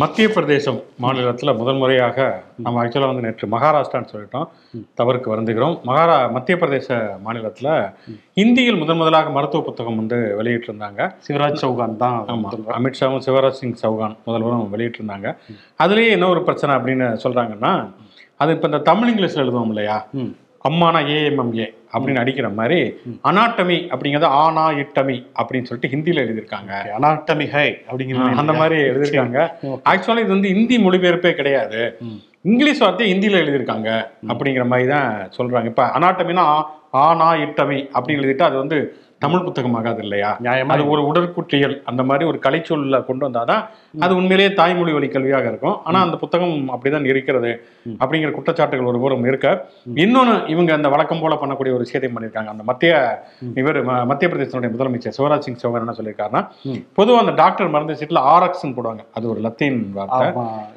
மத்திய பிரதேசம் மாநிலத்தில் முதல் முறையாக நம்ம ஆக்சுவலாக வந்து நேற்று மகாராஷ்டிரான்னு சொல்லிட்டோம். தவறுக்கு வருந்துகிறோம். மகாரா மத்திய பிரதேச மாநிலத்தில் இந்தியில் முதன் முதலாக மருத்துவ புத்தகம் வந்து வெளியிட்டிருந்தாங்க. சிவராஜ் சௌகான் தான் ஆமாம் அமித்ஷாவும் சிவராஜ் சிங் சௌகான் முதல்வரும் வெளியிட்டிருந்தாங்க. அதுலேயே என்ன ஒரு பிரச்சனை அப்படின்னு சொல்கிறாங்கன்னா அது இப்போ இந்த தமிழ் இங்கிலீஷில் எழுதுவோம் இல்லையா? ம். அம்மானா ஏஎம்எம்ஏ அப்படின்னு அடிக்கிற மாதிரி அனாட்டமி அப்படிங்கிறது ஆனா இட்டமி அப்படின்னு சொல்லிட்டு ஹிந்தியில் எழுதியிருக்காங்க. அனாட்டமி ஹை அப்படிங்கிற அந்த மாதிரி எழுதியிருக்காங்க. Okay. ஆக்சுவலா இது வந்து இந்தி மொழிபெயர்ப்பே கிடையாது. இங்கிலீஷ் வார்த்தையை ஹிந்தியில எழுதியிருக்காங்க அப்படிங்கிற மாதிரி தான் சொல்றாங்க. இப்ப அனாட்டமினா ஆனா இட்டமி அப்படின்னு எழுதிட்டு அது வந்து தமிழ் புத்தகமாகாது இல்லையா? நியாயமா அது ஒரு உடற்குற்றியல். அந்த மாதிரி ஒரு கலைச்சொல்ல கொண்டு வந்தாதான் அது உண்மையிலேயே தாய்மொழி வழி கல்வியாக இருக்கும். ஆனா அந்த புத்தகம் அப்படிதான் இருக்கிறது அப்படிங்கிற குற்றச்சாட்டுகள் ஒரு புறம் இருக்க. இன்னொன்னு இவங்க அந்த வழக்கம் போல பண்ணக்கூடிய ஒரு விஷயத்தை பண்ணியிருக்காங்க. அந்த மத்திய இவர் மத்திய பிரதேசனுடைய முதலமைச்சர் சிவராஜ் சிங் சௌகான் என்ன சொல்லியிருக்காருன்னா ம். பொதுவா அந்த டாக்டர் மருந்து சீட்ல ஆர்எக்ஸ்ன்னு போடுவாங்க. அது ஒரு லத்தீன் வார்த்தை.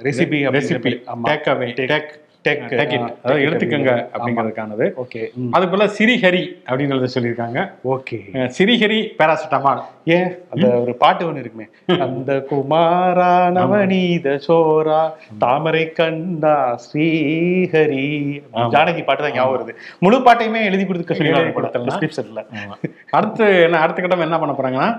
Recipe recipe take away take tech அதாவது எடுத்துக்கங்க அப்படிங்கிறதுக்கானது. ஓகே. அது போல சிறிஹரி அப்படின்னு எழுத சொல்லியிருக்காங்க. ஓகே. சிறிஹரி பேராசிட்டமால். ஏன் அந்த ஒரு பாட்டு ஒண்ணு இருக்குமே. அந்த குமாரா நவநீத சோரா தாமரை கண்டா ஸ்ரீஹரி. ஜானகி பாட்டு தான் ஞாபகம் வருது. முழு பாட்டையுமே எழுதி கொடுத்துக்க சொல்லி அடுத்து என்ன அடுத்த கட்டம் என்ன பண்ண போறாங்கன்னா.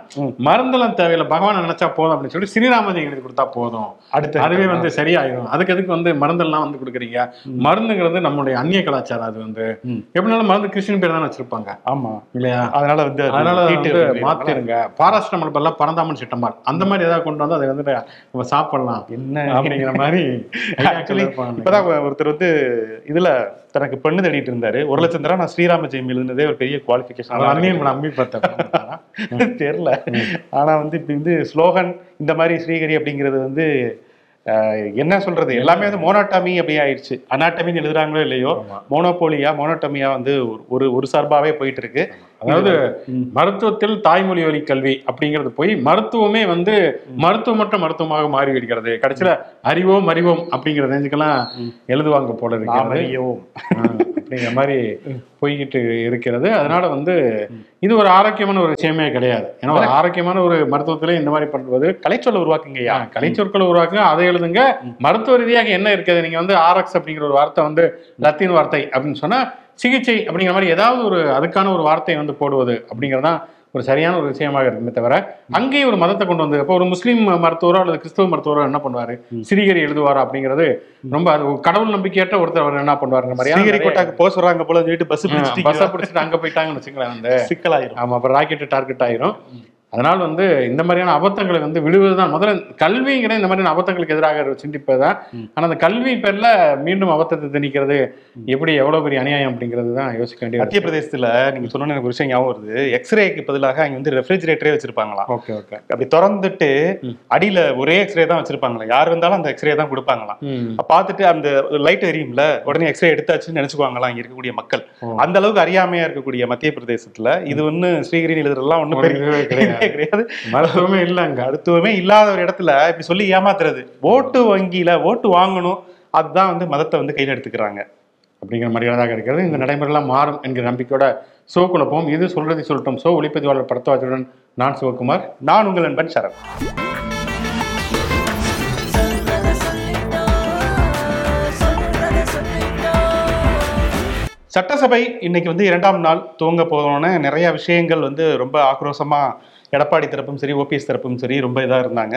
மருந்தெல்லாம் தேவையில்லை பகவான் நினைச்சா போதும் அப்படின்னு சொல்லி ஸ்ரீராமதி எழுதி கொடுத்தா போதும். அடுத்து அதுவே வந்து சரியாயிடும் அதுக்கு எதுக்கு வந்து மருந்தெல்லாம் வந்து கொடுக்குறீங்க? மருந்துங்கிறது நம்மளுடைய அந்நிய கலாச்சாரம் அது வந்து. எப்படினாலும் மருந்து கிறிஸ்டின் பேர் தானே வச்சிருப்பாங்க. ஆமா. இல்லையா? அதனால வந்து அது அதனால வந்து வந்து மாத்திருங்க. பாராஸ்டமல் பதிலாக பரந்தாமன் சிட்டம்பால். அந்த மாதிரி ஏதாவது கொண்டு வந்து அதை வந்துட்டு நம்ம சாப்பிடலாம். என்ன? அப்படிங்கிற மாதிரி ஆக்சுவலி இப்பதான் ஒருத்தர் வந்து இதுல தனக்கு பெண்ணு தேடிட்டு இருந்தாரு. ஒரு லட்சம் தடவை நான் ஸ்ரீராம ஜெயம் எழுதுனதே ஒரு பெரிய குவாலிபிகேஷன் அம்மியும் அம்மி பார்த்தேன் தெரியல. ஆனா வந்து இப்படி வந்து ஸ்லோகன் இந்த மாதிரி ஸ்ரீஹரி அப்படிங்கிறது வந்து என்ன சொல்றது? எல்லாமே வந்து மோனோட்டாமி அப்படி ஆயிடுச்சு. அனாட்டமின்னு எழுதுறாங்களோ இல்லையோ. மோனோபோலியா மோனோட்டமியா வந்து ஒரு- ஒரு சார்பாவே போயிட்டு இருக்கு அதாவது. மருத்துவத்தில் தாய்மொழி வழி கல்வி அப்படிங்கிறது போய் மருத்துவமே வந்து மருத்துவமற்ற மருத்துவமாக மாறி விடுகிறது கடைசியில அறிவோம் அறிவோம் அப்படிங்கிற ரேஞ்சுக்கெல்லாம் எழுதுவாங்க போல நாம் அப்படிங்கிற மாதிரி போய்கிட்டு இருக்கிறது. அதனால வந்து இது ஒரு ஆரோக்கியமான ஒரு விஷயமே கிடையாது. ஏன்னா ஒரு ஆரோக்கியமான ஒரு மருத்துவத்திலே இந்த மாதிரி பண்ணுவது கலைச்சொல்ல உருவாக்குங்கய்யா கலைச்சொற்களை உருவாக்குங்க. அதை எழுதுங்க. மருத்துவ ரீதியாக என்ன இருக்குது? நீங்க வந்து ஆர்எக்ஸ் அப்படிங்கிற ஒரு வார்த்தை வந்து லத்தீன் வார்த்தை அப்படின்னு சொன்னா சிகிச்சை அப்படிங்கிற மாதிரி ஏதாவது ஒரு அதுக்கான ஒரு வார்த்தையை வந்து போடுவது அப்படிங்கிறது தான் ஒரு சரியான ஒரு விஷயமாக இருக்குமே தவிர அங்கேயும் ஒரு மதத்தை கொண்டு வந்து இப்போ ஒரு முஸ்லீம் மருத்துவரோ அல்லது கிறிஸ்தவ மருத்துவரோ என்ன பண்ணுவாரு? சிறிகரி எழுதுவாரா அப்படிங்கிறது ரொம்ப அது கடவுள் நம்பிக்கையற்ற ஒருத்தர் அவர் என்ன பண்ணுவாருங்க மாதிரி கோட்டாக்கு போக சொல்றாங்க போல சொல்லிட்டு பஸ் பஸ்ஸை பிடிச்சிட்டு அங்க போயிட்டாங்கன்னு வச்சுங்களேன் அந்த சிக்கலாயிரும். ஆமா அப்புறம் ராக்கெட் டார்கெட் ஆயிரும். அதனால் வந்து இந்த மாதிரியான அபத்தங்களை வந்து விடுவது தான் முதல்ல கல்விங்கிற இந்த மாதிரியான அபத்தங்களுக்கு எதிராக சிந்திப்பது தான் ஆனால் அந்த கல்வி பேர்ல மீண்டும் அபத்தத்தை திணிக்கிறது எப்படி எவ்வளவு பெரிய அநியாயம் அப்படிங்கிறது தான் யோசிக்க வேண்டிய மத்திய பிரதேசத்துல நீங்க சொன்ன எனக்கு ஒரு விஷயம் ஞாபகம் வருது. எக்ஸ்ரேக்கு பதிலாக அங்க வந்து ரெஃப்ரிஜிரேட்டரே வச்சிருப்பாங்களாம். Okay okay. அப்படி திறந்துட்டு அடியில ஒரே எக்ஸ்ரே தான் வச்சிருப்பாங்களா யார் இருந்தாலும் அந்த எக்ஸ்ரே தான் கொடுப்பாங்களாம். பார்த்துட்டு அந்த லைட் எரியும்ல உடனே எக்ஸ்ரே எடுத்தாச்சுன்னு நினைச்சுக்குவாங்களாம் இங்க இருக்கக்கூடிய மக்கள். அந்த அளவுக்கு அறியாமையா இருக்கக்கூடிய மத்திய பிரதேசத்துல இது ஒண்ணு ஸ்ரீகிரி எழுதுறதுலாம் ஒரு பெரிய இதுவே கிடையாது. மருத்துவமே இல்லை அங்க. மருத்துவமே இல்லாத ஒரு இடத்துல இப்படி சொல்லி ஏமாத்துறது. ஓட்டு வங்கியில ஓட்டு வாங்கணும். அதுதான் வந்து மதத்தை வந்து கையில எடுத்துக்கிறாங்க அப்படிங்கிற மரியாதையாக இருக்கிறது. இந்த நடைமுறையெல்லாம் மாறும் என்கிற நம்பிக்கையோட சோக்குள்ள போம் இது சொல்றதை சொல்லட்டும். சோ ஒளிப்பதிவாளர் படத்தவாச்சுடன் நான் சிவகுமார். நான் உங்கள் நண்பன் சரண் சட்டசபை இன்னைக்கு வந்து இரண்டாம் நாள் துவங்க போனோன்னே நிறைய விஷயங்கள் வந்து ரொம்ப ஆக்ரோஷமா எடப்பாடி தரப்பும் சரி ஓபிஎஸ் தரப்பும் சரி ரொம்ப இதா இருந்தாங்க.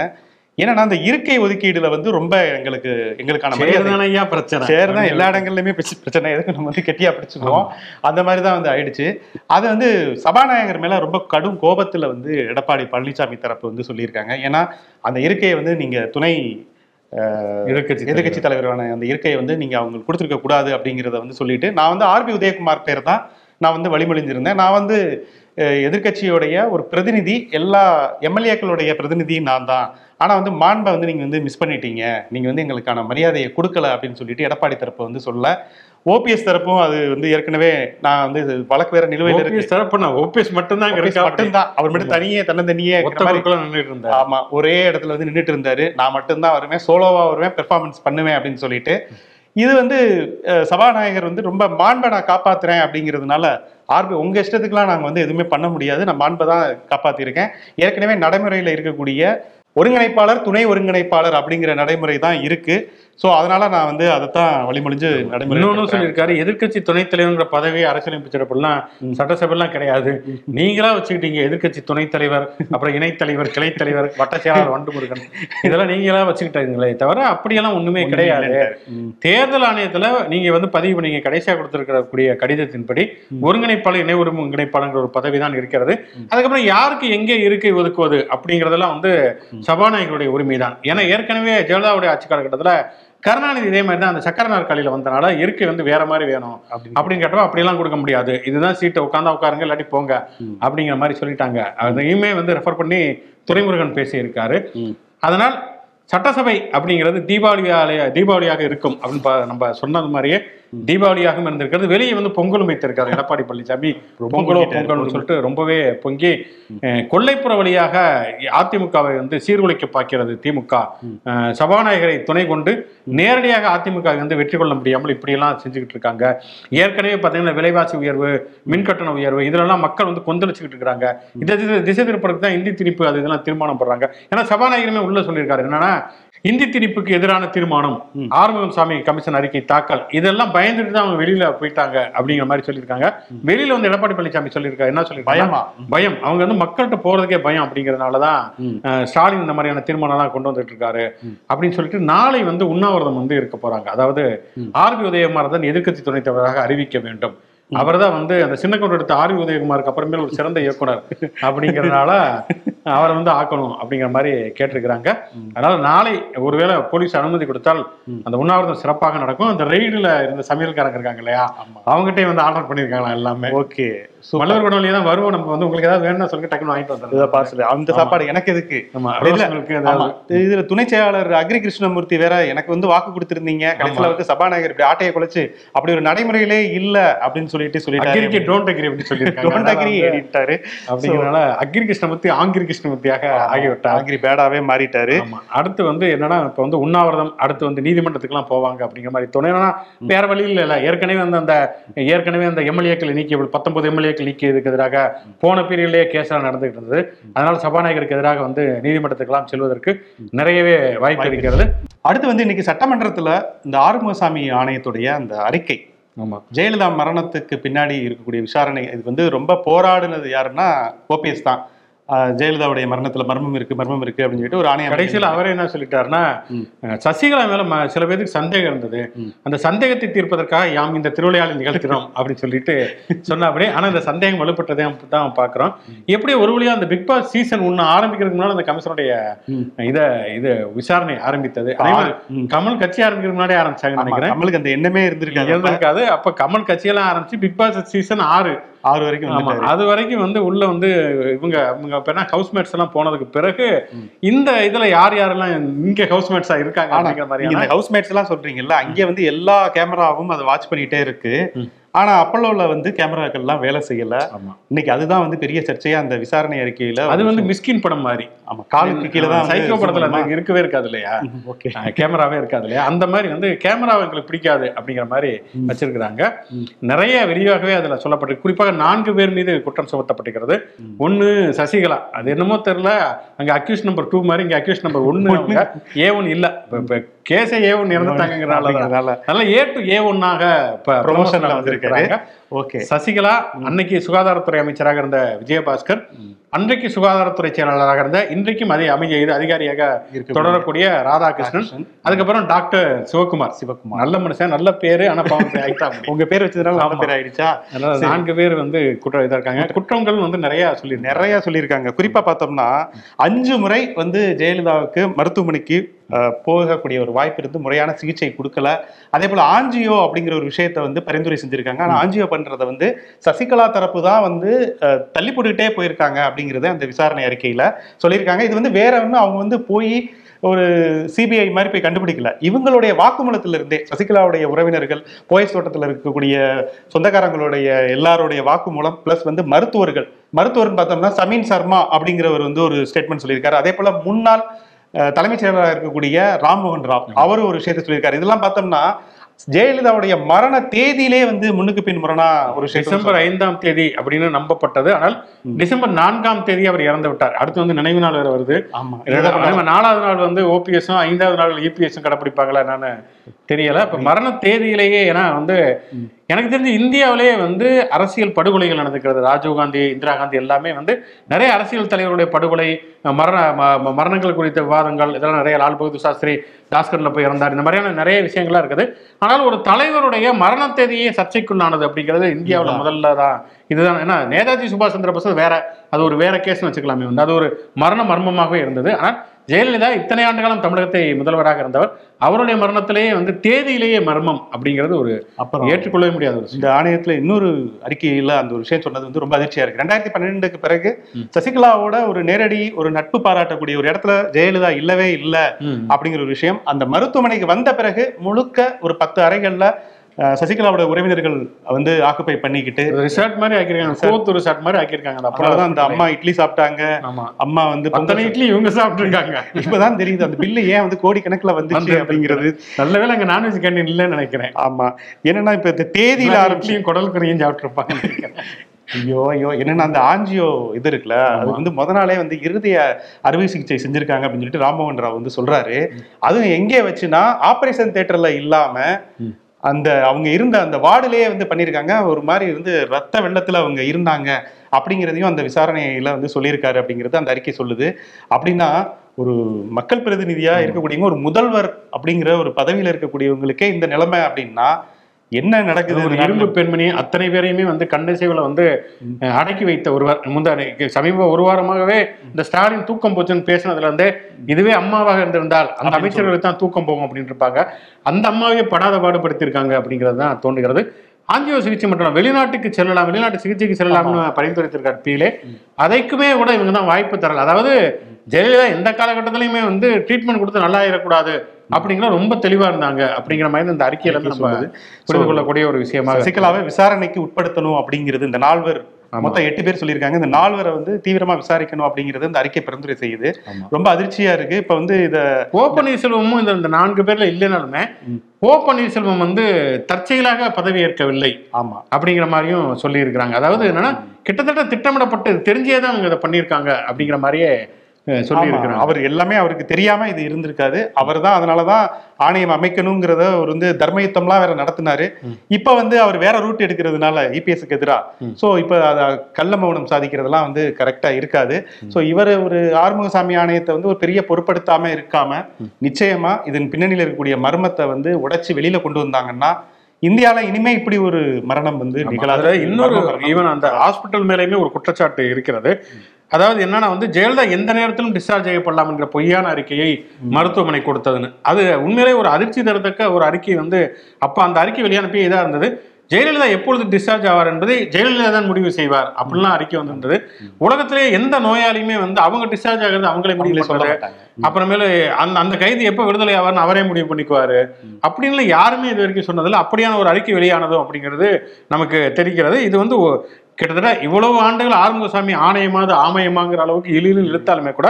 ஏன்னா அந்த இருக்கை ஒதுக்கீடுல வந்து ரொம்ப எங்களுக்கு எங்களுக்கான மரியாதை சேர்தானையா பிரச்சனை? சேர் தான் எல்லா இடங்கள்லயுமே பிரச்ச- பிரச்சனை. எதுக்கு நம்ம வந்து கெட்டியா பிடிச்சுக்குவோம்? அந்த மாதிரி தான் வந்து ஆயிடுச்சு. அது வந்து சபாநாயகர் மேல ரொம்ப கடும் கோபத்துல வந்து எடப்பாடி பழனிசாமி தரப்பு வந்து சொல்லியிருக்காங்க. ஏன்னா அந்த இருக்கையை வந்து நீங்க துணை அஹ், எதிர்க்கட்சி எதிர்க்கட்சி தலைவரான அந்த இருக்கையை வந்து நீங்க அவங்களுக்கு கொடுத்துருக்க கூடாது அப்படிங்கிறத வந்து சொல்லிட்டு நான் வந்து ஆர்பி உதயகுமார் பேர் தான் நான் வந்து வழிமொழிஞ்சிருந்தேன். நான் வந்து அஹ், எதிர்க்கட்சியோடைய ஒரு பிரதிநிதி எல்லா எம்எல்ஏக்களுடைய பிரதிநிதி நான் தான். ஆனா வந்து மாண்பை வந்து நீங்க வந்து மிஸ் பண்ணிட்டீங்க. நீங்க வந்து எங்களுக்கான மரியாதையை கொடுக்கல அப்படின்னு சொல்லிட்டு எடப்பாடி தரப்பு வந்து சொல்ல ஓபிஎஸ் தரப்பும் அது வந்து ஏற்கனவே நான் வந்து வழக்கு வேற நிலுவையில் இருக்கு. ஓபிஎஸ் தரப்புனா ஓபிஎஸ் மட்டும்தான் மட்டும்தான். அவர் மட்டும் தனியே தன்னந்தனியே நின்றுட்டு இருந்தார். ஆமா ஒரே இடத்துல வந்து நின்னுட்டு இருந்தாரு. நான் மட்டும்தான் வருவேன் சோலோவா வருவேன் பெர்ஃபார்மன்ஸ் பண்ணுவேன் அப்படின்னு சொல்லிட்டு. இது வந்து சபாநாயகர் வந்து ரொம்ப மாண்பை நான் காப்பாத்துறேன் அப்படிங்கிறதுனால ஆர்பி உங்க இஷ்டத்துக்குலாம் நாங்கள் வந்து எதுவுமே பண்ண முடியாது. நான் மாண்பை தான் காப்பாத்திருக்கேன். ஏற்கனவே நடைமுறையில் இருக்கக்கூடிய ஒருங்கிணைப்பாளர் துணை ஒருங்கிணைப்பாளர் அப்படிங்கிற நடைமுறை தான் இருக்குது ஸோ அதனால நான் வந்து அதைத்தான் வழிமொழிஞ்சு நடைமுறை இன்னொன்னு சொல்லியிருக்காரு எதிர்க்கட்சி துணைத் தலைவர்ங்கிற பதவி அரசியலமைப்பு சிறப்புலாம் சட்டசபைலாம் கிடையாது. நீங்களா வச்சுக்கிட்டீங்க எதிர்க்கட்சி துணைத் தலைவர் அப்புறம் இணைத் தலைவர் கிளைத் தலைவர் வட்ட செயலாளர் வண்டு முருகன் இதெல்லாம் நீங்களா வச்சுக்கிட்டீங்களே தவிர அப்படியெல்லாம் ஒண்ணுமே கிடையாது. தேர்தல் ஆணையத்துல நீங்க வந்து பதிவு பண்ணீங்க கடைசியா கொடுத்திருக்கக்கூடிய கடிதத்தின்படி ஒருங்கிணைப்பாளர் இணை ஒருங்கிணைப்பாளர் ஒரு பதவி தான் இருக்கிறது. அதுக்கப்புறம் யாருக்கு எங்கே இருக்கை ஒதுக்குவது அப்படிங்கறதெல்லாம் வந்து சபாநாயகருடைய உரிமை தான் ஏன்னா ஏற்கனவே ஜெயலலிதாவுடைய ஆட்சி காலகட்டத்துல கருணாநிதி இதே மாதிரி தான் அந்த சக்கர நாற்காலியில வந்தனால இருக்கை வந்து வேற மாதிரி வேணும். அப்படின்னு கேட்டப்ப அப்படியெல்லாம் கொடுக்க முடியாது. இதுதான் சீட்டை உட்காந்தா உட்காருங்க இல்லாட்டி போங்க. அப்படிங்கிற மாதிரி சொல்லிட்டாங்க. அதையுமே வந்து ரெஃபர் பண்ணி துரைமுருகன் பேசியிருக்காரு. அதனால் சட்டசபை அப்படிங்கிறது தீபாவளியாலே தீபாவளியாக இருக்கும் அப்படின்னு பா- நம்ம சொன்னது மாதிரியே தீபாவளியாகவும் இருந்திருக்கிறது. வெளியே வந்து பொங்கலும் வைத்திருக்காரு எடப்பாடி பழனிசாமி. பொங்கலோ பொங்கல்னு சொல்லிட்டு ரொம்பவே பொங்கி அஹ், கொல்லைப்புற வழியாக அதிமுகவை வந்து சீர்குலைக்க பார்க்கிறது திமுக. சபாநாயகரை துணை கொண்டு நேரடியாக அதிமுக வந்து வெற்றி கொள்ள முடியாமல் இப்படியெல்லாம் செஞ்சுக்கிட்டு இருக்காங்க. ஏற்கனவே பார்த்தீங்கன்னா விலைவாசி உயர்வு மின்கட்டண உயர்வு இதுலலாம் மக்கள் வந்து கொந்தளிச்சுக்கிட்டு இருக்காங்க இதை திசை- திருப்பறதுக்கு தான் இந்தி திணிப்பு அது இதெல்லாம் தீர்மானம் போடுறாங்க ஏன்னா சபாநாயகருமே உள்ள சொல்லியிருக்காரு. என்னன்னா இந்தி திணிப்புக்கு எதிரான தீர்மானம் ஆறுமுகம் சாமி கமிஷன் அறிக்கை தாக்கல். இதெல்லாம் பயந்துட்டு தான் அவங்க வெளியில போயிட்டாங்க அப்படிங்கிற மாதிரி சொல்லியிருக்காங்க. வெளியில வந்து எடப்பாடி பழனிசாமி சொல்லியிருக்காரு. என்ன சொல்லியிருக்காங்க பயமா? பயம். அவங்க வந்து மக்கள்கிட்ட போறதுக்கே பயம் அப்படிங்கறதுனால தான் ம். அஹ், ஸ்டாலின் இந்த மாதிரியான தீர்மானம் தான் கொண்டு வந்துட்டு இருக்காரு அப்படின்னு சொல்லிட்டு நாளை வந்து உண்ணாவிரதம் வந்து இருக்க போறாங்க. அதாவது ஆர்பி உதயகுமார் எதிர்க்கட்சி துணைத் தலைவராக அறிவிக்க வேண்டும். அவர்தான் வந்து அந்த சின்ன கொண்டு எடுத்த ஆர்வி உதயகுமாருக்கு அப்புறமேல் ஒரு சிறந்த இயக்குனர் அப்படிங்கறதுனால அவரை வந்து ஆக்கணும் அப்படிங்கிற மாதிரி கேட்டிருக்கிறாங்க. அதனால நாளை ஒருவேளை போலீஸ் அனுமதி கொடுத்தால் அந்த உண்ணாவிரதம் சிறப்பாக நடக்கும். அந்த ரெய்டுல இருந்த சமையல்காரங்க இருக்காங்க இல்லையா? அவங்ககிட்டயே வந்து ஆர்டர் பண்ணிருக்காங்களா எல்லாமே? ஓகே. மலர் குடவழியா தான் வருவோம். நம்ம வந்து உங்களுக்கு ஏதாவது வேணும்னு சொல்லி டக்குன்னு வாங்கிட்டு வந்துடுறோம் பார்சல் அந்த சாப்பாடு எனக்கு எதுக்கு? இதுல துணை செயலாளர் அக்ரி கிருஷ்ணமூர்த்தி வேற எனக்கு வந்து வாக்கு கொடுத்திருந்தீங்க. கடைசியில வந்து சபாநாயகர் இப்படி ஆட்டையை குலைச்சு அப்படி ஒரு நடைமுறையிலே இல்ல அப்படின்னு சொல்லிட்டு சொல்லிட்டாரு. டோன்ட் அக்ரி அப்படின்னு அதனால வந்து editor. அப்படிங்கிறனால அக்ரி கிருஷ்ணமூர்த்தி ஆங்கிரி கிருஷ்ணமூர்த்தியாக ஆகிவிட்டார். ஆங்கிரி பேடாவே மாறிட்டாரு. அடுத்து வந்து என்னன்னா இப்ப வந்து உண்ணாவிரதம் அடுத்து வந்து நீதிமன்றத்துக்குலாம் போவாங்க அப்படிங்கிற மாதிரி துணைனா வேற வழி இல்ல. ஏற்கனவே வந்து அந்த ஏற்கனவே அந்த எம்எல்ஏக்கள் நீக்கிய பத்தொன்பது எம்எல்ஏக்கள் நீக்கியதுக்கு எதிராக போன பீரியட்லயே கேஸா நடந்துகிட்டு இருந்தது. அதனால சபாநாயகருக்கு எதிராக வந்து நீதிமன்றத்துக்கெல்லாம் செல்வதற்கு நிறையவே வாய்ப்பு இருக்கிறது. அடுத்து வந்து இன்னைக்கு சட்டமன்றத்துல இந்த ஆறுமுகசாமி ஆணையத்துடைய அந்த அறிக்கை. ஆமா. ஜெயலலிதா மரணத்துக்கு பின்னாடி இருக்கக்கூடிய விசாரணை இது வந்து ரொம்ப போராடுனது யாருன்னா ஓபிஎஸ் தான். ஜெயலலிதாவுடைய மரணத்துல மர்மம் இருக்கு மர்மம் இருக்கு அப்படின்னு சொல்லிட்டு ஒரு ஆணையம் கடைசியில அவரே என்ன சொல்லிட்டாருன்னா சசிகலா மேல சில பேருக்கு சந்தேகம் இருந்தது. அந்த சந்தேகத்தை தீர்ப்பதற்காக யாம் இந்த திருவிளையாடலை நிகழ்த்தினோம் அப்படின்னு சொல்லிட்டு சொன்னாப்படி ஆனா இந்த சந்தேகம் வலுப்பட்டதே தான் பாக்குறோம் எப்படி ஒரு வழியா அந்த பிக் பாஸ் சீசன் ஒன்னு ஆரம்பிக்கிறதுக்கு முன்னாடி அந்த கமிஷனுடைய. இத இது விசாரணை ஆரம்பித்தது. அதே மாதிரி ம். கமல் கட்சி ஆரம்பிக்கிறதுக்கு முன்னாடி ஆரம்பிச்சாங்கன்னு ஆமா, நினைக்கிறேன். அந்த எண்ணமே இருந்திருக்காது. இருந்திருக்காது. அப்ப கமல் கட்சியெல்லாம் ஆரம்பிச்சு பிக் பாஸ் சீசன் ஆறு ஆறு வரைக்கும் ஆமா. அது வரைக்கும் வந்து உள்ள வந்து இவங்க இவங்க பேர் ஹவுஸ்மேட்ஸ் எல்லாம் போனதுக்கு பிறகு இந்த இதுல யார் யாரெல்லாம் இங்க ஹவுஸ்மேட்ஸா இருக்காங்க அப்படிங்கிற இந்த ஹவுஸ்மேட்ஸ் எல்லாம் சொல்றீங்கல்ல அங்கே வந்து எல்லா கேமராவும் அதை வாட்ச் பண்ணிட்டே இருக்கு. ம். ஆனா அப்பல்லோல வந்து கேமராக்கள் எல்லாம் வேலை செய்யல. இன்னைக்கு அதுதான் வந்து பெரிய சர்ச்சையா அந்த விசாரணை அறிக்கையில அது வந்து மிஸ்கின் படம் மாதிரி. ஆமா காலுக்கு கீழே தான் சைக்கோ படத்துல அது இருக்கவே இருக்காது இல்லையா? ஓகே. கேமராவே இருக்காது இல்லையா? அந்த மாதிரி வந்து கேமரா எங்களுக்கு பிடிக்காது அப்படிங்கிற மாதிரி வச்சிருக்கிறாங்க. நிறைய விரிவாகவே அதுல சொல்லப்பட்டிருக்கு. குறிப்பாக நான்கு பேர் மீது குற்றம் சுமத்தப்பட்டிருக்கிறது. ஒண்ணு சசிகலா. அது என்னமோ தெரியல. அங்க அக்யூஸ் நம்பர் டூ மாதிரி இங்க அக்யூஸ் நம்பர் ஒன்னு ஏ ஒன் இல்ல. கேஸே ஏ ஒன் இறந்துட்டாங்கிறனால அதனால ஏ டு ஏ ஒன்னாக ப்ரொமோஷன்ல வந்திருக்காரு ஓகே சசிகலா அன்னைக்கு சுகாதாரத்துறை அமைச்சராக இருந்த விஜயபாஸ்கர் அன்றைக்கு சுகாதாரத்துறை செயலாளராக இருந்த இன்றைக்கும் அதே அமைய இது அதிகாரியாக தொடரக்கூடிய ராதாகிருஷ்ணன். அதுக்கப்புறம் டாக்டர் சிவகுமார். சிவகுமார். நல்ல மனுஷன் நல்ல பேரு ஆனா உங்க பேர் வச்சதுனால நல்ல பேர் ஆயிடுச்சா? நான்கு பேர் வந்து குற்றம் இதா இருக்காங்க. குற்றங்கள் வந்து நிறைய சொல்லி நிறைய சொல்லியிருக்காங்க. குறிப்பா பார்த்தோம்னா அஞ்சு முறை வந்து ஜெயலலிதாவுக்கு மருத்துவமனைக்கு போகக்கூடிய ஒரு வாய்ப்பு இருந்து முறையான சிகிச்சை கொடுக்கல. அதே போல ஆஞ்சியோ அப்படிங்கிற ஒரு விஷயத்தை வந்து பரிந்துரை செஞ்சிருக்காங்க. ஆனா ஆஞ்சியோ பண்றதை வந்து சசிகலா தரப்பு தான் வந்து தள்ளி போட்டுக்கிட்டே போயிருக்காங்க அப்படிங்கிறது அந்த விசாரணை அறிக்கையில் சொல்லியிருக்காங்க. இது வந்து வேற ஒன்றும் அவங்க வந்து போய் ஒரு சிபிஐ மாதிரி போய் கண்டுபிடிக்கல. இவங்களுடைய வாக்குமூலத்திலிருந்தே சசிகலாவுடைய உறவினர்கள் போயஸ் தோட்டத்தில் இருக்கக்கூடிய சொந்தக்காரங்களுடைய எல்லாருடைய வாக்குமூலம் பிளஸ் வந்து மருத்துவர்கள். மருத்துவர்னு பார்த்தோம்னா சமீன் சர்மா அப்படிங்கிறவர் வந்து ஒரு ஸ்டேட்மெண்ட் சொல்லியிருக்காரு. அதே போல முன்னாள் தலைமைச் செயலராக இருக்கக்கூடிய ராம்மோகன் ராவ் அவரும் ஒரு விஷயத்தை சொல்லியிருக்காரு. இதெல்லாம் பார்த்தோம்னா ஜெயலலிதாவுடைய மரண தேதியிலே வந்து முன்னுக்கு பின் முரணா ஒரு டிசம்பர் ஐந்தாம் தேதி அப்படின்னு நம்பப்பட்டது. ஆனால் டிசம்பர் நான்காம் தேதி அவர் இறந்து விட்டார். அடுத்து வந்து நினைவு நாள் வேற வருது. ஆமா. நாலாவது நாள் வந்து ஓபிஎஸும் ஐந்தாவது நாள் இபிஎஸும் கடைப்பிடிப்பாங்களா என்னன்னு தெரியல. இப்ப மரண தேதியிலேயே ஏன்னா வந்து எனக்கு தெரிஞ்சு இந்தியாவிலேயே வந்து அரசியல் படுகொலைகள் நடந்துக்கிறது. ராஜீவ்காந்தி இந்திரா காந்தி எல்லாமே வந்து நிறைய அரசியல் தலைவருடைய படுகொலை மரண மரணங்கள் குறித்த விவாதங்கள் இதெல்லாம் நிறைய லால் பகதூர் சாஸ்திரி தாஸ்கர்ல போய் இறந்தார். இந்த மாதிரியான நிறைய விஷயங்கள்லாம் இருக்குது. ஆனால் ஒரு தலைவருடைய மரண தேதியே சர்ச்சைக்குள்ளானது அப்படிங்கிறது இந்தியாவில் முதல்ல தான் இதுதான். ஏன்னா நேதாஜி சுபாஷ் சந்திர போஸ் வேற அது ஒரு வேற கேஸ்னு வச்சுக்கலாமே வந்து அது ஒரு மரண மர்மமாகவே இருந்தது. ஆனால் ஜெயலலிதா இத்தனை ஆண்டு காலம் தமிழகத்தை முதல்வராக இருந்தவர். அவருடைய மரணத்திலேயே வந்து தேதியிலேயே மர்மம் அப்படிங்கிறது ஒரு அப்புறம் ஏற்றுக்கொள்ளவே முடியாத ஒரு இந்த ஆணையத்துல இன்னொரு அறிக்கையில அந்த ஒரு விஷயம் சொன்னது வந்து ரொம்ப அதிர்ச்சியா இருக்கு. ரெண்டாயிரத்தி பன்னிரெண்டுக்கு பிறகு சசிகலாவோட ஒரு நேரடி ஒரு நட்பு பாராட்டக்கூடிய ஒரு இடத்துல ஜெயலலிதா இல்லவே இல்லை. அப்படிங்கிற ஒரு விஷயம் அந்த மருத்துவமனைக்கு வந்த பிறகு முழுக்க ஒரு பத்து அறைகள்ல சசிகலாவோட உறவினர்கள் வந்து ஆக்குப்பை பண்ணிக்கிட்டு ரிசார்ட் மாதிரி ஆக்கியிருக்காங்க. கோத்து ரிசார்ட் மாதிரி ஆக்கியிருக்காங்க. அந்த அப்புறம் அப்பா அந்த அம்மா இட்லி சாப்பிட்டாங்க. அம்மா வந்து பொங்கல் இட்லி இவங்க சாப்பிட்டுருக்காங்க. இப்பதான் தெரியுது. அந்த பில்லு ஏன் வந்து கோடிக்கணக்குல வந்துச்சு வந்து அப்படிங்கிறது. நல்ல வேளை அங்க நான்வெஜ் கேண்டீன் இல்லைன்னு நினைக்கிறேன். ஆமா. என்னன்னா இப்ப இந்த தேதியில ஆரம்பிச்சு இட்லியும் குடல் கறியும் சாப்பிட்டுருப்பாங்க. ஐயோ ஐயோ. என்னன்னா அந்த ஆஞ்சியோ இது இருக்குல்ல அது வந்து முத நாளே வந்து இருதய அறுவை சிகிச்சை செஞ்சிருக்காங்க அப்படின்னு சொல்லிட்டு ராம்மோகன் ராவ் வந்து சொல்றாரு. அதுவும் எங்கே வச்சுன்னா ஆபரேஷன் தியேட்டர்ல இல்லாம அந்த அவங்க இருந்த அந்த வார்டுலயே வந்து பண்ணியிருக்காங்க. ஒரு மாதிரி வந்து ரத்த வெள்ளத்துல அவங்க இருந்தாங்க அப்படிங்கிறதையும் அந்த விசாரணையில வந்து சொல்லியிருக்காரு அப்படிங்கிறது அந்த அறிக்கை சொல்லுது. அப்படின்னா ஒரு மக்கள் பிரதிநிதியா இருக்கக்கூடியவங்க ஒரு முதல்வர் அப்படிங்கிற ஒரு பதவியில இருக்கக்கூடியவங்களுக்கே இந்த நிலைமை அப்படின்னா என்ன நடக்குது ஒரு இரும்பு பெண்மணி அத்தனை பேரையுமே வந்து கண்ணசைவுல வந்து அடக்கி வைத்த ஒருவர் முந்தானை சமீப ஒரு வாரமாகவே இந்த ஸ்டாலின் தூக்கம் போச்சுன்னு பேசினதுல இருந்து இதுவே அம்மாவாக இருந்திருந்தால் அந்த அமைச்சர்களுக்கு தான் தூக்கம் போகும் அப்படின்னு இருப்பாங்க. அந்த அம்மாவே படாத பாடுபடுத்தியிருக்காங்க அப்படிங்கிறது தான் தோன்றுகிறது. ஆஞ்சியோ சிகிச்சை மட்டும் வெளிநாட்டுக்கு செல்லலாம் வெளிநாட்டு சிகிச்சைக்கு செல்லலாம்னு பரிந்துரைத்திருக்கார் பீலே அதைக்குமே கூட இவங்க தான் வாய்ப்பு தரல. அதாவது ஜெயலலிதா எந்த காலகட்டத்திலையுமே வந்து ட்ரீட்மெண்ட் கொடுத்து நல்லா ஆயிடக்கூடாது அப்படிங்கிற ரொம்ப தெளிவா இருந்தாங்க அப்படிங்கிற மாதிரி இந்த அறிக்கையில நம்ம புரிந்து கொள்ளக்கூடிய ஒரு விஷயமா சசிகலாவை விசாரணைக்கு உட்படுத்தணும் அப்படிங்கிறது இந்த நால்வர் மொத்தம் எட்டு பேர் சொல்லியிருக்காங்க. இந்த நால்வரை வந்து தீவிரமா விசாரிக்கணும் அப்படிங்கிறது இந்த அறிக்கை பரிந்துரை செய்யுது. ரொம்ப அதிர்ச்சியா இருக்கு. இப்ப வந்து இத ஓ பன்னீர்செல்வமும் இந்த நான்கு பேர்ல இல்லைனாலுமே ஓ பன்னீர்செல்வம் வந்து தற்செயலாக பதவி ஏற்கவில்லை ஆமா. அப்படிங்கிற மாதிரியும் சொல்லி இருக்கிறாங்க அதாவது என்னன்னா கிட்டத்தட்ட திட்டமிடப்பட்டு தெரிஞ்சே தான் அவங்க இதை பண்ணியிருக்காங்க அப்படிங்கிற மாதிரியே சொல்லி ஆமா, இருக்கிறாங்க அவர் எல்லாமே அவருக்கு தெரியாம இது இருந்திருக்காது. அவர் தான் அதனாலதான் ஆணையம் அமைக்கணுங்கிறத அவர் வந்து தர்மயுத்தம்லாம் வேற நடத்தினாரு. இப்ப வந்து அவர் வேற ரூட் எடுக்கிறதுனால இபிஎஸ்க்கு எதிரா. சோ இப்ப அத கள்ள மௌனம் சாதிக்கிறதெல்லாம் வந்து கரெக்டா இருக்காது. சோ இவர் ஒரு ஆறுமுகசாமி ஆணையத்தை வந்து ஒரு பெரிய பொருட்படுத்தாம இருக்காம நிச்சயமா இதன் பின்னணியில இருக்கக்கூடிய மர்மத்தை வந்து உடைச்சு வெளியில கொண்டு வந்தாங்கன்னா இந்தியால இனிமே இப்படி ஒரு மரணம் வந்து நிகழாது. இன்னொரு. ஈவன் அந்த ஹாஸ்பிட்டல் மேலேயுமே ஒரு குற்றச்சாட்டு இருக்கிறது. அதாவது என்னன்னா வந்து ஜெயலலிதா எந்த நேரத்திலும் டிஸ்சார்ஜ் செய்யப்படலாம் என்கிற பொய்யான அறிக்கையை மருத்துவமனை கொடுத்ததுன்னு. அது உண்மையிலே ஒரு அதிர்ச்சி தரத்தக்க ஒரு அறிக்கை வந்து அப்ப அந்த அறிக்கை வெளியானப்பே இதா இருந்தது. ஜெயலலிதா எப்பொழுது டிஸ்சார்ஜ் ஆவார் என்பதை ஜெயலலிதா தான் முடிவு செய்வார் அப்படிலாம் அறிக்கை வந்திருந்தது. உலகத்திலே எந்த நோயாளியுமே வந்து அவங்க டிஸ்சார்ஜ் ஆகிறது அவங்களே முடிவு சொல்ல அப்புறமேலு அந்த அந்த கைதி எப்ப விடுதலை ஆவார்னு அவரே முடிவு பண்ணிக்குவாரு. அப்படின்னு யாருமே இது வரைக்கும் சொன்னதில்ல. அப்படியான ஒரு அறிக்கை வெளியானதும் அப்படிங்கிறது நமக்கு தெரிகிறது. இது வந்து கிட்டத்தட்ட இவ்வளவு ஆண்டுகள் ஆறுமுகசாமி ஆணையமாவது ஆமயமாங்கிற அளவுக்கு இழிவு இழுத்தாலுமே கூட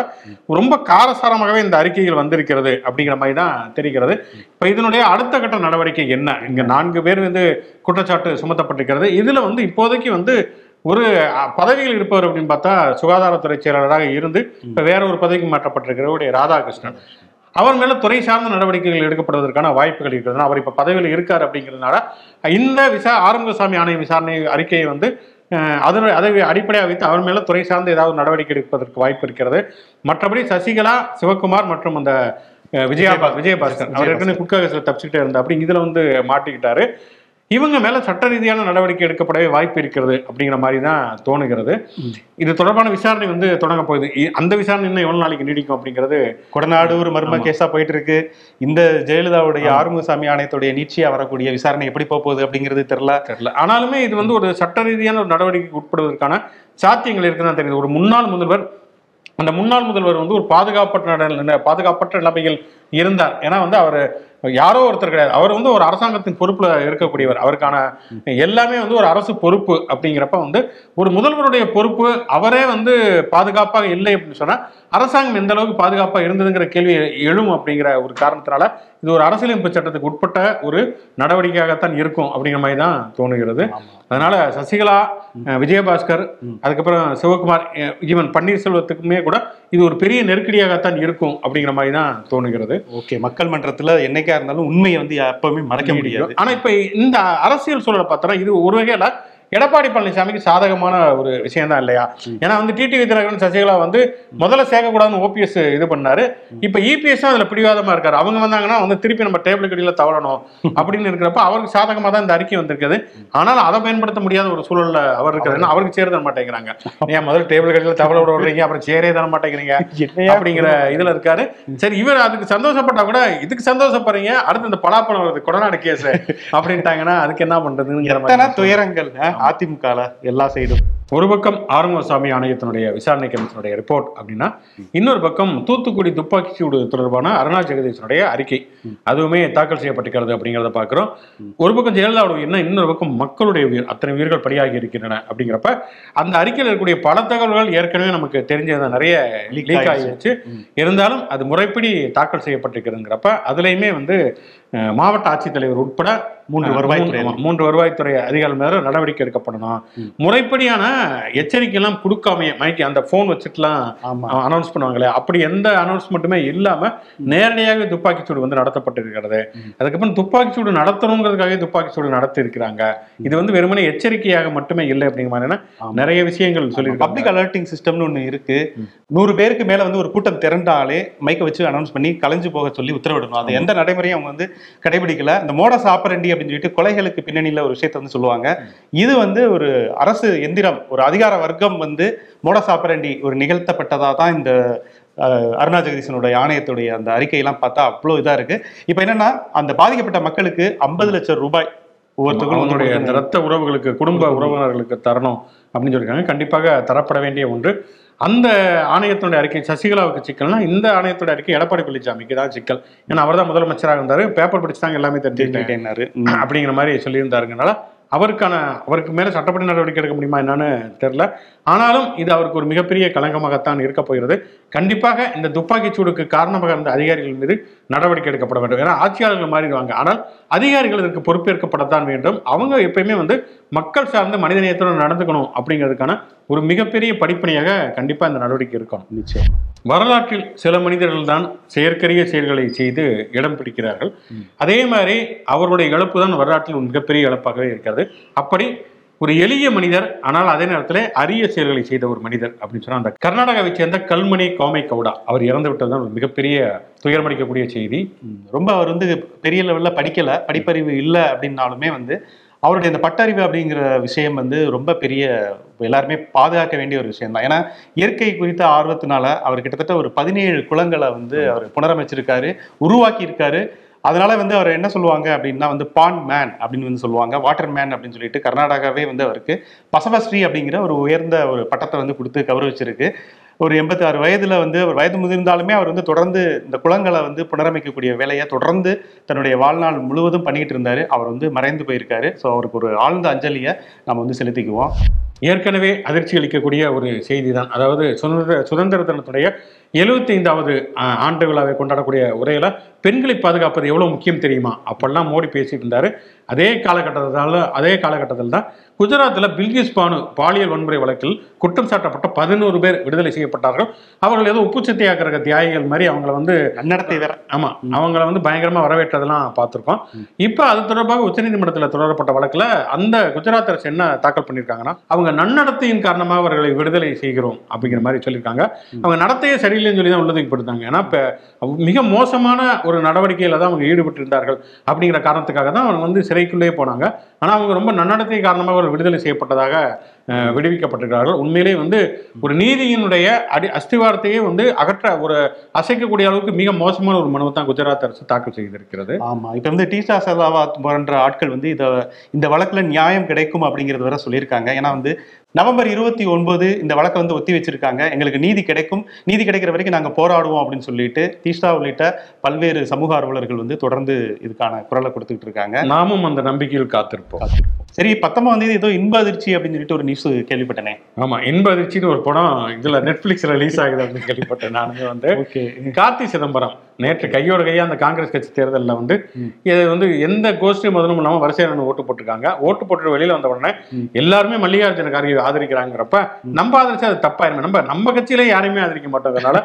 ரொம்ப காரசாரமாகவே இந்த அறிக்கைகள் வந்திருக்கிறது அப்படிங்கிற மாதிரி தான் தெரிகிறது. இப்போ இதனுடைய அடுத்த கட்ட நடவடிக்கை என்ன? இங்க நான்கு பேர் வந்து குற்றச்சாட்டு சுமத்தப்பட்டிருக்கிறது. இதுல வந்து இப்போதைக்கு வந்து ஒரு பதவியில் இருப்பவர் அப்படின்னு பார்த்தா சுகாதாரத்துறை செயலாளராக இருந்து இப்போ வேற ஒரு பதவிக்கு மாற்றப்பட்டிருக்கிறவருடைய ராதாகிருஷ்ணன். அவர் மேல துறை சார்ந்த நடவடிக்கைகள் எடுக்கப்படுவதற்கான வாய்ப்புகள் இருக்கிறது. அவர் இப்ப பதவியில் இருக்கார் அப்படிங்கிறதுனால இந்த விசா ஆறுமுகசாமி ஆணைய விசாரணை அறிக்கையை வந்து அஹ், அதனை அதை அடிப்படையாக வைத்து அவர் மேல துறை சார்ந்த ஏதாவது நடவடிக்கை எடுப்பதற்கு வாய்ப்பு இருக்கிறது. மற்றபடி சசிகலா சிவகுமார் மற்றும் அந்த அஹ், விஜயா விஜயபாஸ்கர். அவர் ஏற்கனவே குட்காகத்தில் தப்பிச்சுக்கிட்டே இருந்தா அப்படி இதுல வந்து மாட்டிக்கிட்டாரு. இவங்க மேல சட்ட ரீதியான நடவடிக்கை எடுக்கப்படவே வாய்ப்பு இருக்கிறது அப்படிங்கிற மாதிரி தான் தோணுகிறது. இது தொடர்பான விசாரணை வந்து தொடங்க போகுது. அந்த விசாரணை இன்னும் எவ்வளவு நாளைக்கு நீடிக்கும் அப்படிங்கிறது கொடநாடு ஒரு மர்ம கேஸா போயிட்டு இருக்கு இந்த ஜெயலலிதாவுடைய ஆறுமுகசாமி ஆணையத்துடைய நீட்சியா வரக்கூடிய விசாரணை எப்படி போக போகுது அப்படிங்கிறது தெரியல. தெரியல. ஆனாலுமே இது வந்து ஒரு சட்ட ரீதியான ஒரு நடவடிக்கைக்கு உட்படுவதற்கான சாத்தியங்கள் இருக்குன்னு தெரியுது. ஒரு முன்னாள் முதல்வர் அந்த முன்னாள் முதல்வர் வந்து ஒரு பாதுகாப்பற்ற பாதுகாப்பற்ற நிலைமைகள் இருந்தார். ஏன்னா வந்து அவர் யாரோ ஒருத்தர் கிடையாது. அவர் வந்து ஒரு அரசாங்கத்தின் பொறுப்புல இருக்கக்கூடியவர். அவருக்கான எல்லாமே வந்து ஒரு அரசு பொறுப்பு அப்படிங்கிறப்ப வந்து ஒரு முதல்வருடைய பொறுப்பு அவரே வந்து பாதுகாப்பாக இல்லை அப்படின்னு சொன்னா அரசாங்கம் எந்த அளவுக்கு பாதுகாப்பாக இருந்ததுங்கிற கேள்வி எழும் அப்படிங்கிற ஒரு காரணத்தினால இது ஒரு அரசியலமைப்பு சட்டத்துக்கு உட்பட்ட ஒரு நடவடிக்கையாகத்தான் இருக்கும் அப்படிங்கிற மாதிரி தான் தோணுகிறது. அதனால சசிகலா விஜயபாஸ்கர் அதுக்கப்புறம் சிவகுமார் ஈவன் பன்னீர்செல்வத்துக்குமே கூட இது ஒரு பெரிய நெருக்கடியாகத்தான் இருக்கும் அப்படிங்கிற மாதிரி தான் தோணுகிறது. ஓகே மக்கள் மன்றத்துல என்னைக்கா இருந்தாலும் உண்மையை வந்து எப்பவுமே மறைக்க முடியாது. ஆனா இப்ப இந்த அரசியல் சூழலை பார்த்தோம்னா இது ஒரு வகையில எடப்பாடி பழனிசாமிக்கு சாதகமான ஒரு விஷயம் தான் இல்லையா ஏன்னா வந்து டிடிவி தினகரன் சசிகலா வந்து முதல்ல சேர்க்கக்கூடாதுன்னு ஓபிஎஸ் இது பண்ணாரு. இப்ப இபிஎஸ் அதுல பிடிவாதமா இருக்காரு. அவங்க வந்தாங்கன்னா வந்து திருப்பி நம்ம டேபிள் கடியில தவறணும் அப்படின்னு இருக்கிறப்ப அவருக்கு சாதகமா தான் இந்த அறிக்கை வந்திருக்குது. ஆனால் அதை பயன்படுத்த முடியாத ஒரு சூழல்ல அவர் இருக்காரு. ஏன்னா அவருக்கு சேர தர மாட்டேங்கிறாங்க. ஏன் முதல்ல டேபிள் கடியில தவற விட விடுறீங்க? அப்புறம் சேரே தர மாட்டேங்கிறீங்க? அப்படிங்கிற இதுல இருக்காரு. சரி இவர் அதுக்கு சந்தோஷப்பட்டா கூட இதுக்கு சந்தோஷப்படுறீங்க. அடுத்து இந்த பலாப்பழம் வருது. கொடநாடு கேஸ் அப்படின்ட்டாங்கன்னா அதுக்கு என்ன பண்றதுங்கிற துயரங்கள் அதிமுகல எல்லா சைடும். ஒரு பக்கம் ஆறுமுகசாமி ஆணையத்தினுடைய விசாரணை கமிஷனுடைய ரிப்போர்ட் அப்படின்னா இன்னொரு பக்கம் தூத்துக்குடி துப்பாக்கிச் சூடு தொடர்பான அருணா ஜெகதீஷனுடைய அறிக்கை. அதுவுமே தாக்கல் செய்யப்பட்டிருக்கிறது அப்படிங்கிறத பார்க்கிறோம். ஒரு பக்கம் ஜெயலலிதாவுடைய என்ன இன்னொரு பக்கம் மக்களுடைய உயிர் அத்தனை உயிர்கள் பலியாகி இருக்கின்றன அப்படிங்கிறப்ப அந்த அறிக்கையில் இருக்கக்கூடிய பல தகவல்கள் ஏற்கனவே நமக்கு தெரிஞ்சது நிறைய லீக். ஆகிடுச்சு இருந்தாலும் அது முறைப்படி தாக்கல் செய்யப்பட்டிருக்கிறதுங்கிறப்ப அதுலயுமே வந்து மாவட்ட ஆட்சித்தலைவர் உட்பட மூன்று வருவாய்த்துறை மூன்று- வருவாய்த்துறை அதிகாரிகள் மேல நடவடிக்கை எடுக்கப்படணும். முறைப்படியான எச்சரிக்கை எல்லாம் கொடுக்காம மைக்கு அந்த போன் வச்சுட்டுலாம் அனௌன்ஸ் பண்ணுவாங்களே அப்படி எந்த அனௌன்ஸ்மெண்ட்டுமே இல்லாம நேரடியாக துப்பாக்கிச்சூடு வந்து நடத்தப்பட்டிருக்கிறது. அதுக்கப்புறம் துப்பாக்கிச்சூடு நடத்தணுங்கிறதுக்காகவே துப்பாக்கிச்சூடு நடத்தி இருக்கிறாங்க இது வந்து வெறுமனே எச்சரிக்கையாக மட்டுமே இல்லை அப்படிங்கிற மாதிரியான ஆமா. நிறைய விஷயங்கள் பப்ளிக் சொல்லியிருக்காங்க. அலர்ட்டிங் சிஸ்டம்னு ஒன்று இருக்கு. நூறு பேருக்கு மேல வந்து ஒரு கூட்டம் திரண்டாலே மைக்கை வச்சு அனௌன்ஸ் பண்ணி கலைஞ்சு போக சொல்லி உத்தரவிடணும். அது எந்த நடைமுறையும் அவங்க வந்து கடைபிடிக்கல. இந்த மோடஸ் ஆப்பரண்டி அப்படின்னு சொல்லிட்டு கொலைகளுக்கு பின்னணியில ஒரு விஷயத்தை வந்து சொல்லுவாங்க. இது வந்து ஒரு அரசு எந்திரம் ஒரு அதிகார வர்க்கம் வந்து மோடஸ் ஆப்பரண்டி ஒரு நிகழ்த்தப்பட்டதா தான் இந்த அருணா ஜெகதீசனுடைய ஆணையத்துடைய அந்த அறிக்கையெல்லாம் பார்த்தா அவ்வளோ இதா இருக்கு. இப்போ என்னன்னா அந்த பாதிக்கப்பட்ட மக்களுக்கு ஐம்பது லட்சம் ரூபாய் ஒவ்வொருத்தருக்கும் அவங்களுடைய. ரத்த உறவுகளுக்கு குடும்ப உறவினர்களுக்கு தரணும் அப்படின்னு சொல்லியிருக்காங்க. கண்டிப்பாக தரப்பட வேண்டிய ஒன்று. அந்த ஆணையத்தினுடைய அறிக்கை சசிகலாவுக்கு சிக்கல்னா இந்த ஆணையத்தோட அறிக்கை எடப்பாடி பழனிசாமிக்கு தான் சிக்கல். ஏன்னா அவர் தான் முதலமைச்சராக இருந்தாரு பேப்பர் படிச்சு தாங்க எல்லாமே தெரிஞ்சுக்கிட்டேன். தெரிஞ்சுக்கிட்டேன்னாரு. அப்படிங்கிற மாதிரி சொல்லியிருந்தாருங்கனால அவருக்கான அவருக்கு மேல சட்டப்படி நடவடிக்கை எடுக்க முடியுமா என்னன்னு தெரியல. ஆனாலும் இது அவருக்கு ஒரு மிகப்பெரிய களங்கமாகத்தான் இருக்க போகிறது. கண்டிப்பாக இந்த துப்பாக்கிச் சூடுக்கு காரணமாக இருந்த அதிகாரிகள் மீது நடவடிக்கை எடுக்கப்பட வேண்டும். ஏன்னா ஆட்சியாளர்கள் மாறிடுவாங்க. ஆனால் அதிகாரிகள் இதற்கு பொறுப்பேற்கப்படத்தான் வேண்டும். அவங்க எப்பயுமே வந்து மக்கள் சார்ந்து மனிதநேயத்துடன் நடந்துக்கணும் அப்படிங்கிறதுக்கான ஒரு மிகப்பெரிய படிப்பணியாக கண்டிப்பா இந்த நடவடிக்கை இருக்கணும் நிச்சயம். வரலாற்றில் சில மனிதர்கள் தான் செயற்கரிய செயல்களை செய்து இடம் பிடிக்கிறார்கள். அதே மாதிரி அவருடைய இழப்பு தான் வரலாற்றில் ஒரு மிகப்பெரிய இழப்பாகவே இருக்கிறது. அப்படி ஒரு எளிய மனிதர் ஆனால் அதே நேரத்தில் அரிய செயல்களை செய்த ஒரு மனிதர் அப்படின்னு சொன்னா அந்த கர்நாடகாவை சேர்ந்த கல்மணி கோமை கவுடா. அவர் இறந்து விட்டது தான் ஒரு மிகப்பெரிய துயரமளிக்கக்கூடிய செய்தி. ரொம்ப அவர் வந்து பெரிய லெவல்ல படிக்கல படிப்பறிவு இல்லை அப்படின்னாலுமே வந்து அவருடைய இந்த பட்டறிவு அப்படிங்கிற விஷயம் வந்து ரொம்ப பெரிய எல்லாருமே பாதுகாக்க வேண்டிய ஒரு விஷயம் தான் ஏன்னா இயற்கை குறித்த ஆர்வத்தினால அவர் கிட்டத்தட்ட ஒரு பதினேழு குளங்களை வந்து அவர் புனரமைச்சிருக்காரு உருவாக்கி இருக்காரு அதனால வந்து அவர் என்ன சொல்லுவாங்க அப்படின்னா வந்து பான் மேன் அப்படின்னு வந்து சொல்லுவாங்க. வாட்டர் மேன் அப்படின்னு சொல்லிட்டு கர்நாடகாவே வந்து அவருக்கு பசவஸ்ரீ அப்படிங்கிற ஒரு உயர்ந்த ஒரு பட்டத்தை வந்து கொடுத்து கௌரவிச்சிருக்கு. ஒரு எண்பத்தி ஆறு வயதுல வந்து அவர் வயது முதிர்ந்தாலுமே அவர் வந்து தொடர்ந்து இந்த குளங்களை வந்து புனரமைக்கக்கூடிய வேலையை தொடர்ந்து தன்னுடைய வாழ்நாள் முழுவதும் பண்ணிக்கிட்டு இருந்தாரு. அவர் வந்து மறைந்து போயிருக்காரு. ஸோ அவருக்கு ஒரு ஆழ்ந்த அஞ்சலியை நம்ம வந்து செலுத்திக்குவோம். ஏற்கனவே அதிர்ச்சி அளிக்கக்கூடிய ஒரு செய்தி தான் அதாவது சுதந்திர சுதந்திர தினத்துடைய எழுபத்தி ஐந்தாவது ஆண்டு விழாவை கொண்டாடக்கூடிய உரையில பெண்களை பாதுகாப்பது எவ்வளவு முக்கியம் தெரியுமா? அப்பெல்லாம் மோடி பேசிட்டு இருந்தாரு. அதே காலகட்டத்தால அதே காலகட்டத்தில் தான் குஜராத்தில் பில்கிஸ் பானு பாலியல் வன்முறை வழக்கில் குற்றம் சாட்டப்பட்ட பதினோரு பேர் விடுதலை செய்யப்பட்டார்கள். அவர்கள் ஏதோ உப்பு சத்தியாகிரக தியாகிகள் மாதிரி அவங்கள வந்து நன்னடத்தை வேற. ஆமா அவங்கள வந்து பயங்கரமா வரவேற்றதெல்லாம் பார்த்திருக்கோம். இப்ப அது தொடர்பாக உச்சநீதிமன்றத்தில் தொடரப்பட்ட வழக்குல அந்த குஜராத் அரசு என்ன தாக்கல் பண்ணியிருக்காங்கன்னா அவங்க நன்னடத்தையின் காரணமாக அவர்களை விடுதலை செய்கிறோம் அப்படிங்கிற மாதிரி சொல்லியிருக்காங்க. அவங்க நடத்தையே சரியில்லைன்னு சொல்லி தான் உள்ளதுக்கு படுத்தாங்க ஏன்னா இப்ப மிக மோசமான ஒரு நடவடிக்கையில தான் அவங்க ஈடுபட்டு இருந்தார்கள் அப்படிங்கிற காரணத்துக்காக தான் அவங்க வந்து சிறைக்குள்ளே போனாங்க. ஆனா அவங்க ரொம்ப நன்னடத்தை காரணமாக அவர்கள் விடுதலை செய்யப்பட்டதாக விடுவிக்கப்பட்டிருக்கிறார்கள். உண்மையிலே வந்து ஒரு நீதியினுடைய அடி அஸ்திவாரத்தையே வந்து அகற்ற ஒரு அசைக்கக்கூடிய அளவுக்கு மிக மோசமான ஒரு மனுவை தான் குஜராத் அரசு தாக்கல் செய்திருக்கிறது. ஆமா. இப்ப வந்து டீசா சதாவாத் போன்ற ஆட்கள் வந்து இதை இந்த வழக்குல நியாயம் கிடைக்கும் அப்படிங்கிறது வரை சொல்லியிருக்காங்க. ஏன்னா வந்து நவம்பர் இருபத்தி ஒன்பது இந்த வழக்கை வந்து ஒத்தி வச்சிருக்காங்க. எங்களுக்கு நீதி கிடைக்கும். நீதி கிடைக்கிற வரைக்கும் நாங்க போராடுவோம் அப்படின்னு சொல்லிட்டு தீஷா உள்ளிட்ட பல்வேறு சமூக ஆர்வலர்கள் வந்து தொடர்ந்து இதுக்கான குரலை கொடுத்துட்டு இருக்காங்க. நாமும் அந்த நம்பிக்கையில் காத்திருப்போம். சரி பத்தொன்பதாம் தேதி ஏதோ இன்ப அதிர்ச்சி அப்படின்னு சொல்லிட்டு ஒரு நியூஸ் கேள்விப்பட்டனே. ஆமா இன்ப அதிர்ச்சின்னு ஒரு படம் இதுல நெட்ஃபிளிக்ஸ்ல ரிலீஸ் ஆகுது அப்படின்னு கேள்விப்பட்டேன். நானுமே வந்து ஓகே கார்த்தி சிதம்பரம். நேற்று கையோட கையா அந்த காங்கிரஸ் கட்சி தேர்தலில் வந்து இது வந்து எந்த கோஷ்டி முதலும் இல்லாம வரிசையாக நின்னு ஓட்டு போட்டிருக்காங்க. ஓட்டு போட்டு வெளியில வந்த உடனே எல்லாருமே மல்லிகார்ஜுன கார்கே ஆதரிக்கிறாங்கிறப்ப நம்ம ஆதரிச்சா அது தப்பாயிருமே நம்ம நம்ம கட்சியில யாரையுமே ஆதரிக்க மாட்டோங்கிறனால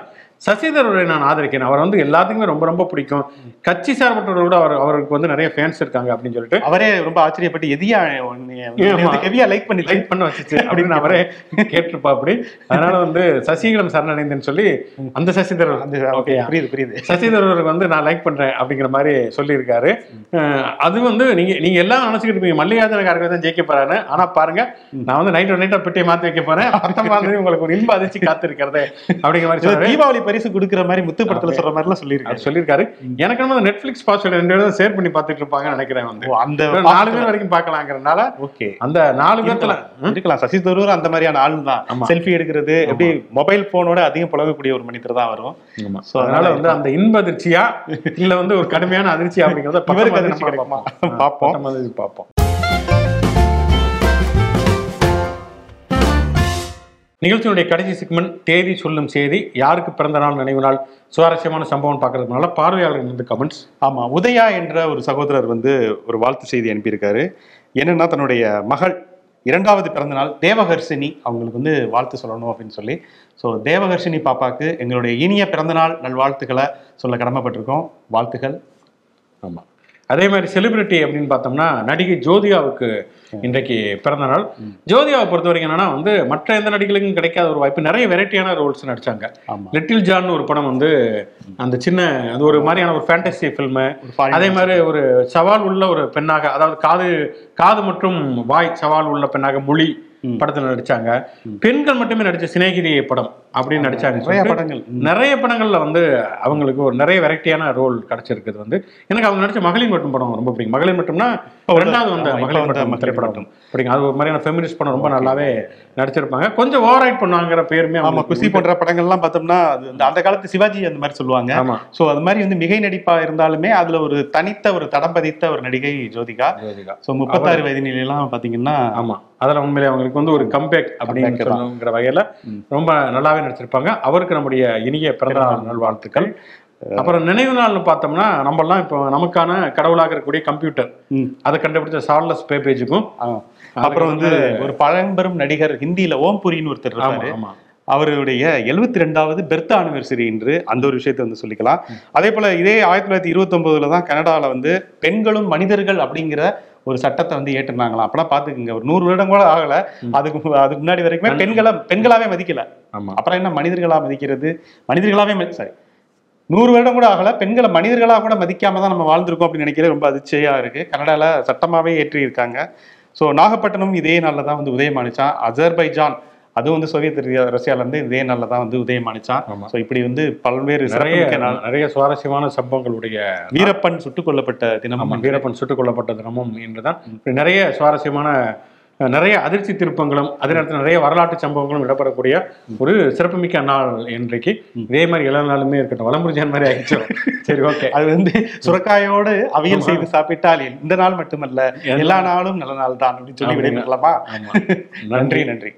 சசிதரரை நான் ஆதரிக்கிறேன். அவர் வந்து எல்லாத்துக்குமே ரொம்ப ரொம்ப பிடிக்கும். கட்சி சார்பற்றவரை விட அவர் அவருக்கு வந்து நிறைய ஃபேன்ஸ் இருக்காங்க அப்படின்னு சொல்லிட்டு. அவரே ரொம்ப ஆச்சரியப்பட்டு எதியா. ஹெவியா லைக் பண்ணி லைக் பண்ண வச்சுச்சு அப்படின்னு அவரே கேட்டிருப்பா அப்படி. அதனால வந்து சசிகலம் சரணடைந்தேன்னு சொல்லி அந்த சசிதரர். ஓகே புரியுது புரியுது. சசிதரர் வந்து நான் லைக் பண்றேன் அப்படிங்கிற மாதிரி சொல்லியிருக்காரு. அது வந்து நீங்க நீங்க எல்லாம் நினைச்சுக்கிட்டு இருப்பீங்க. மல்லிகார்ஜுன கார்கே தான் ஜெயிக்க போறாரு ஆனா பாருங்க நான் வந்து நைட் நைட்டா பெட்டியை மாத்தி வைக்க போறேன். பத்தொன்பதாம் தேதி உங்களுக்கு ஒரு இன்ப அதிர்ச்சி காத்திருக்கிறது அப்படிங்கிற மாதிரி தீபாவளி பரிசு கொடுக்குற மாதிரி முத்து படத்துல சொல்ற மாதிரி எல்லாம் சொல்லியிருக்காரு. சொல்லியிருக்காரு எனக்கு நம்ம நெட்ஃபிளிக்ஸ் பாஸ்வேர்டு ரெண்டு பேரும் ஷேர் பண்ணி பார்த்துட்டு இருப்பாங்கன்னு நினைக்கிறேன் வந்து. அந்த நாலு பேர் வரைக்கும் பார்க்கலாங்கிறதுனால ஓகே. அந்த நாலு பேர்த்துல இருக்கலாம். சசி தரூர் அந்த மாதிரியான ஆள் தான். செல்ஃபி எடுக்கிறது எப்படி மொபைல் போனோட அதிகம் பழகக்கூடிய ஒரு மனிதர் தான் வரும். So, அதனால வந்து அந்த இன்ப அதிர்ச்சியா இல்ல வந்து ஒரு கடுமையான அதிர்ச்சி அப்படிங்கறத இவருக்கு அதிர்ச்சி கிடைக்குமா? பார்ப்போம். பார்ப்போம். நிகழ்ச்சியினுடைய கடைசி செக்மெண்ட் தேதி சொல்லும் செய்தி யாருக்கு பிறந்த நாள் நினைவு நாள் சுவாரஸ்யமான சம்பவம் பார்க்கறதுனால பார்வையாளர்கள் வந்து கமெண்ட்ஸ் ஆமா உதயா என்ற ஒரு சகோதரர் வந்து ஒரு வாழ்த்து செய்தி அனுப்பியிருக்காரு. என்னன்னா தன்னுடைய மகள் இரண்டாவது பிறந்தநாள் தேவகர்ஷினி அவங்களுக்கு வந்து வாழ்த்து சொல்லணும் அப்படின்னு சொல்லி. ஸோ தேவகர்ஷினி பாப்பாக்கு எங்களுடைய இனிய பிறந்தநாள் நல்வாழ்த்துக்களை சொல்ல கடமைப்பட்டிருக்கோம். வாழ்த்துக்கள். ஆமா. அதே மாதிரி செலிபிரிட்டி அப்படின்னு பார்த்தோம்னா நடிகை ஜோதிகாவுக்கு இன்றைக்கு பிறந்த நாள். ஜோதிகாவை பொறுத்த வரைக்கும் என்னன்னா வந்து மற்ற எந்த நடிகளுக்கும் கிடைக்காத ஒரு வாய்ப்பு. நிறைய வெரைட்டியான ரோல்ஸ் நடிச்சாங்க. லிட்டில் ஜான் ஒரு படம் வந்து அந்த சின்ன அது ஒரு மாதிரியான ஒரு ஃபேண்டசி ஃபில்மு அதே மாதிரி ஒரு சவால் உள்ள ஒரு பெண்ணாக அதாவது காது காது மற்றும் வாய் சவால் உள்ள பெண்ணாக மொழி. படத்துல நடிச்சாங்க. பெண்கள் மட்டுமே நடிச்ச சிநேகிதி படம். அப்படின்னு நடிச்சாங்க நிறைய படங்கள். நிறைய படங்கள்ல வந்து அவங்களுக்கு ஒரு நிறைய வெரைட்டியான ரோல் கிடைச்சிருக்குது வந்து. எனக்கு அவங்க நடிச்ச மகளிர் மட்டும் படம் ரொம்ப பிடிக்கும். மகளிர் மட்டும்னா ரெண்டாவது வந்த மகளிர் மட்டும் திரைப்படம். பிடிக்கும். அது ஒரு மாதிரியான ஃபெமினிஸ்ட் படம் ரொம்ப நல்லாவே நடிச்சிருப்பாங்க. கொஞ்சம் ஓவர் ரைட் பண்ணுவாங்கிற பேருமே ஆமா குசி போன்ற படங்கள்லாம் பார்த்தோம்னா அது அந்த- அந்த காலத்து சிவாஜி அந்த மாதிரி சொல்லுவாங்க. ஆமா. ஸோ அது மாதிரி வந்து மிகை நடிப்பா இருந்தாலுமே அதுல ஒரு தனித்த ஒரு தடம் பதித்த ஒரு நடிகை ஜோதிகா. ஜோதிகா. ஸோ முப்பத்தாறு வயது நிலையெல்லாம் பாத்தீங்கன்னா ஆமா. அதுல உண்மையிலே அவங்களுக்கு வந்து ஒரு கம்பேக். சொல்லுங்கிற வகையில. ரொம்ப நல்லாவே நடிச்சிருப்பாங்க அவருக்கு நம்முடைய இனிய பிறந்த நாள் நல்வாழ்த்துக்கள். அப்புறம் நினைவு நாள்னு பார்த்தோம்னா நம்மலாம் இப்போ நமக்கான கடவுளாக இருக்கக்கூடிய கம்ப்யூட்டர். அதை கண்டுபிடிச்ச சார்லஸ் பேபேஜுக்கும். அப்புறம் வந்து ஒரு பழம்பெரும் நடிகர் ஹிந்தியில ஓம்புரின்னு ஒருத்தர் ஆமா. அவருடைய எழுபத்தி ரெண்டாவது பெர்த் ஆனிவர்சரி என்று அந்த ஒரு விஷயத்தை வந்து சொல்லிக்கலாம். அதே போல இதே ஆயிரத்தி தொள்ளாயிரத்தி இருபத்தி ஒன்பதுல தான் கனடால வந்து பெண்களும் மனிதர்கள் அப்படிங்கிற ஒரு சட்டத்தை வந்து ஏற்றுனாங்களாம் அப்பெல்லாம் பாத்துக்குங்க ஒரு நூறு வருடம் கூட ஆகல. அதுக்கு அதுக்கு முன்னாடி வரைக்குமே பெண்களை பெண்களாவே மதிக்கல. ஆமா. அப்புறம் என்ன மனிதர்களா மதிக்கிறது? மனிதர்களாவே சாரி நூறு வருடம் கூட ஆகல பெண்களை மனிதர்களா கூட மதிக்காம தான் நம்ம வாழ்ந்திருக்கோம் அப்படின்னு நினைக்கிறது ரொம்ப அதிர்ச்சியா இருக்கு. கனடால சட்டமாவே ஏற்றி இருக்காங்க ஸோ நாகப்பட்டினம் இதே நாளில் தான் வந்து உதயமானிச்சான். அஜர்பைஜான் அதுவும் வந்து சோவியத் இருந்து இதே நாளில் தான் வந்து உதயமானிச்சான். ஸோ இப்படி வந்து பல்வேறு நிறைய நிறைய சுவாரஸ்யமான சம்பவங்களுடைய வீரப்பன் சுட்டுக் கொல்லப்பட்ட தினம் ஆமா வீரப்பன் சுட்டுக் கொல்லப்பட்ட தினமும் என்றுதான். நிறைய சுவாரஸ்யமான நிறைய அதிர்ச்சி திருப்பங்களும் அதே நேரத்தில் நிறைய வரலாற்று சம்பவங்களும் இடம்பெறக்கூடிய ஒரு சிறப்புமிக்க நாள் இன்றைக்கு. இதே மாதிரி எல்லா நாளுமே இருக்கட்டும். வளமுறிஜான் மாதிரி ஆயிடுச்சு? சரி ஓகே. அது வந்து சுரக்காயோடு அவியல் செய்து சாப்பிட்டால் இந்த நாள் மட்டுமல்ல எல்லா நாளும் நல்ல நாள் தான் அப்படின்னு சொல்லி. விடைபெறலாமா? நன்றி. நன்றி.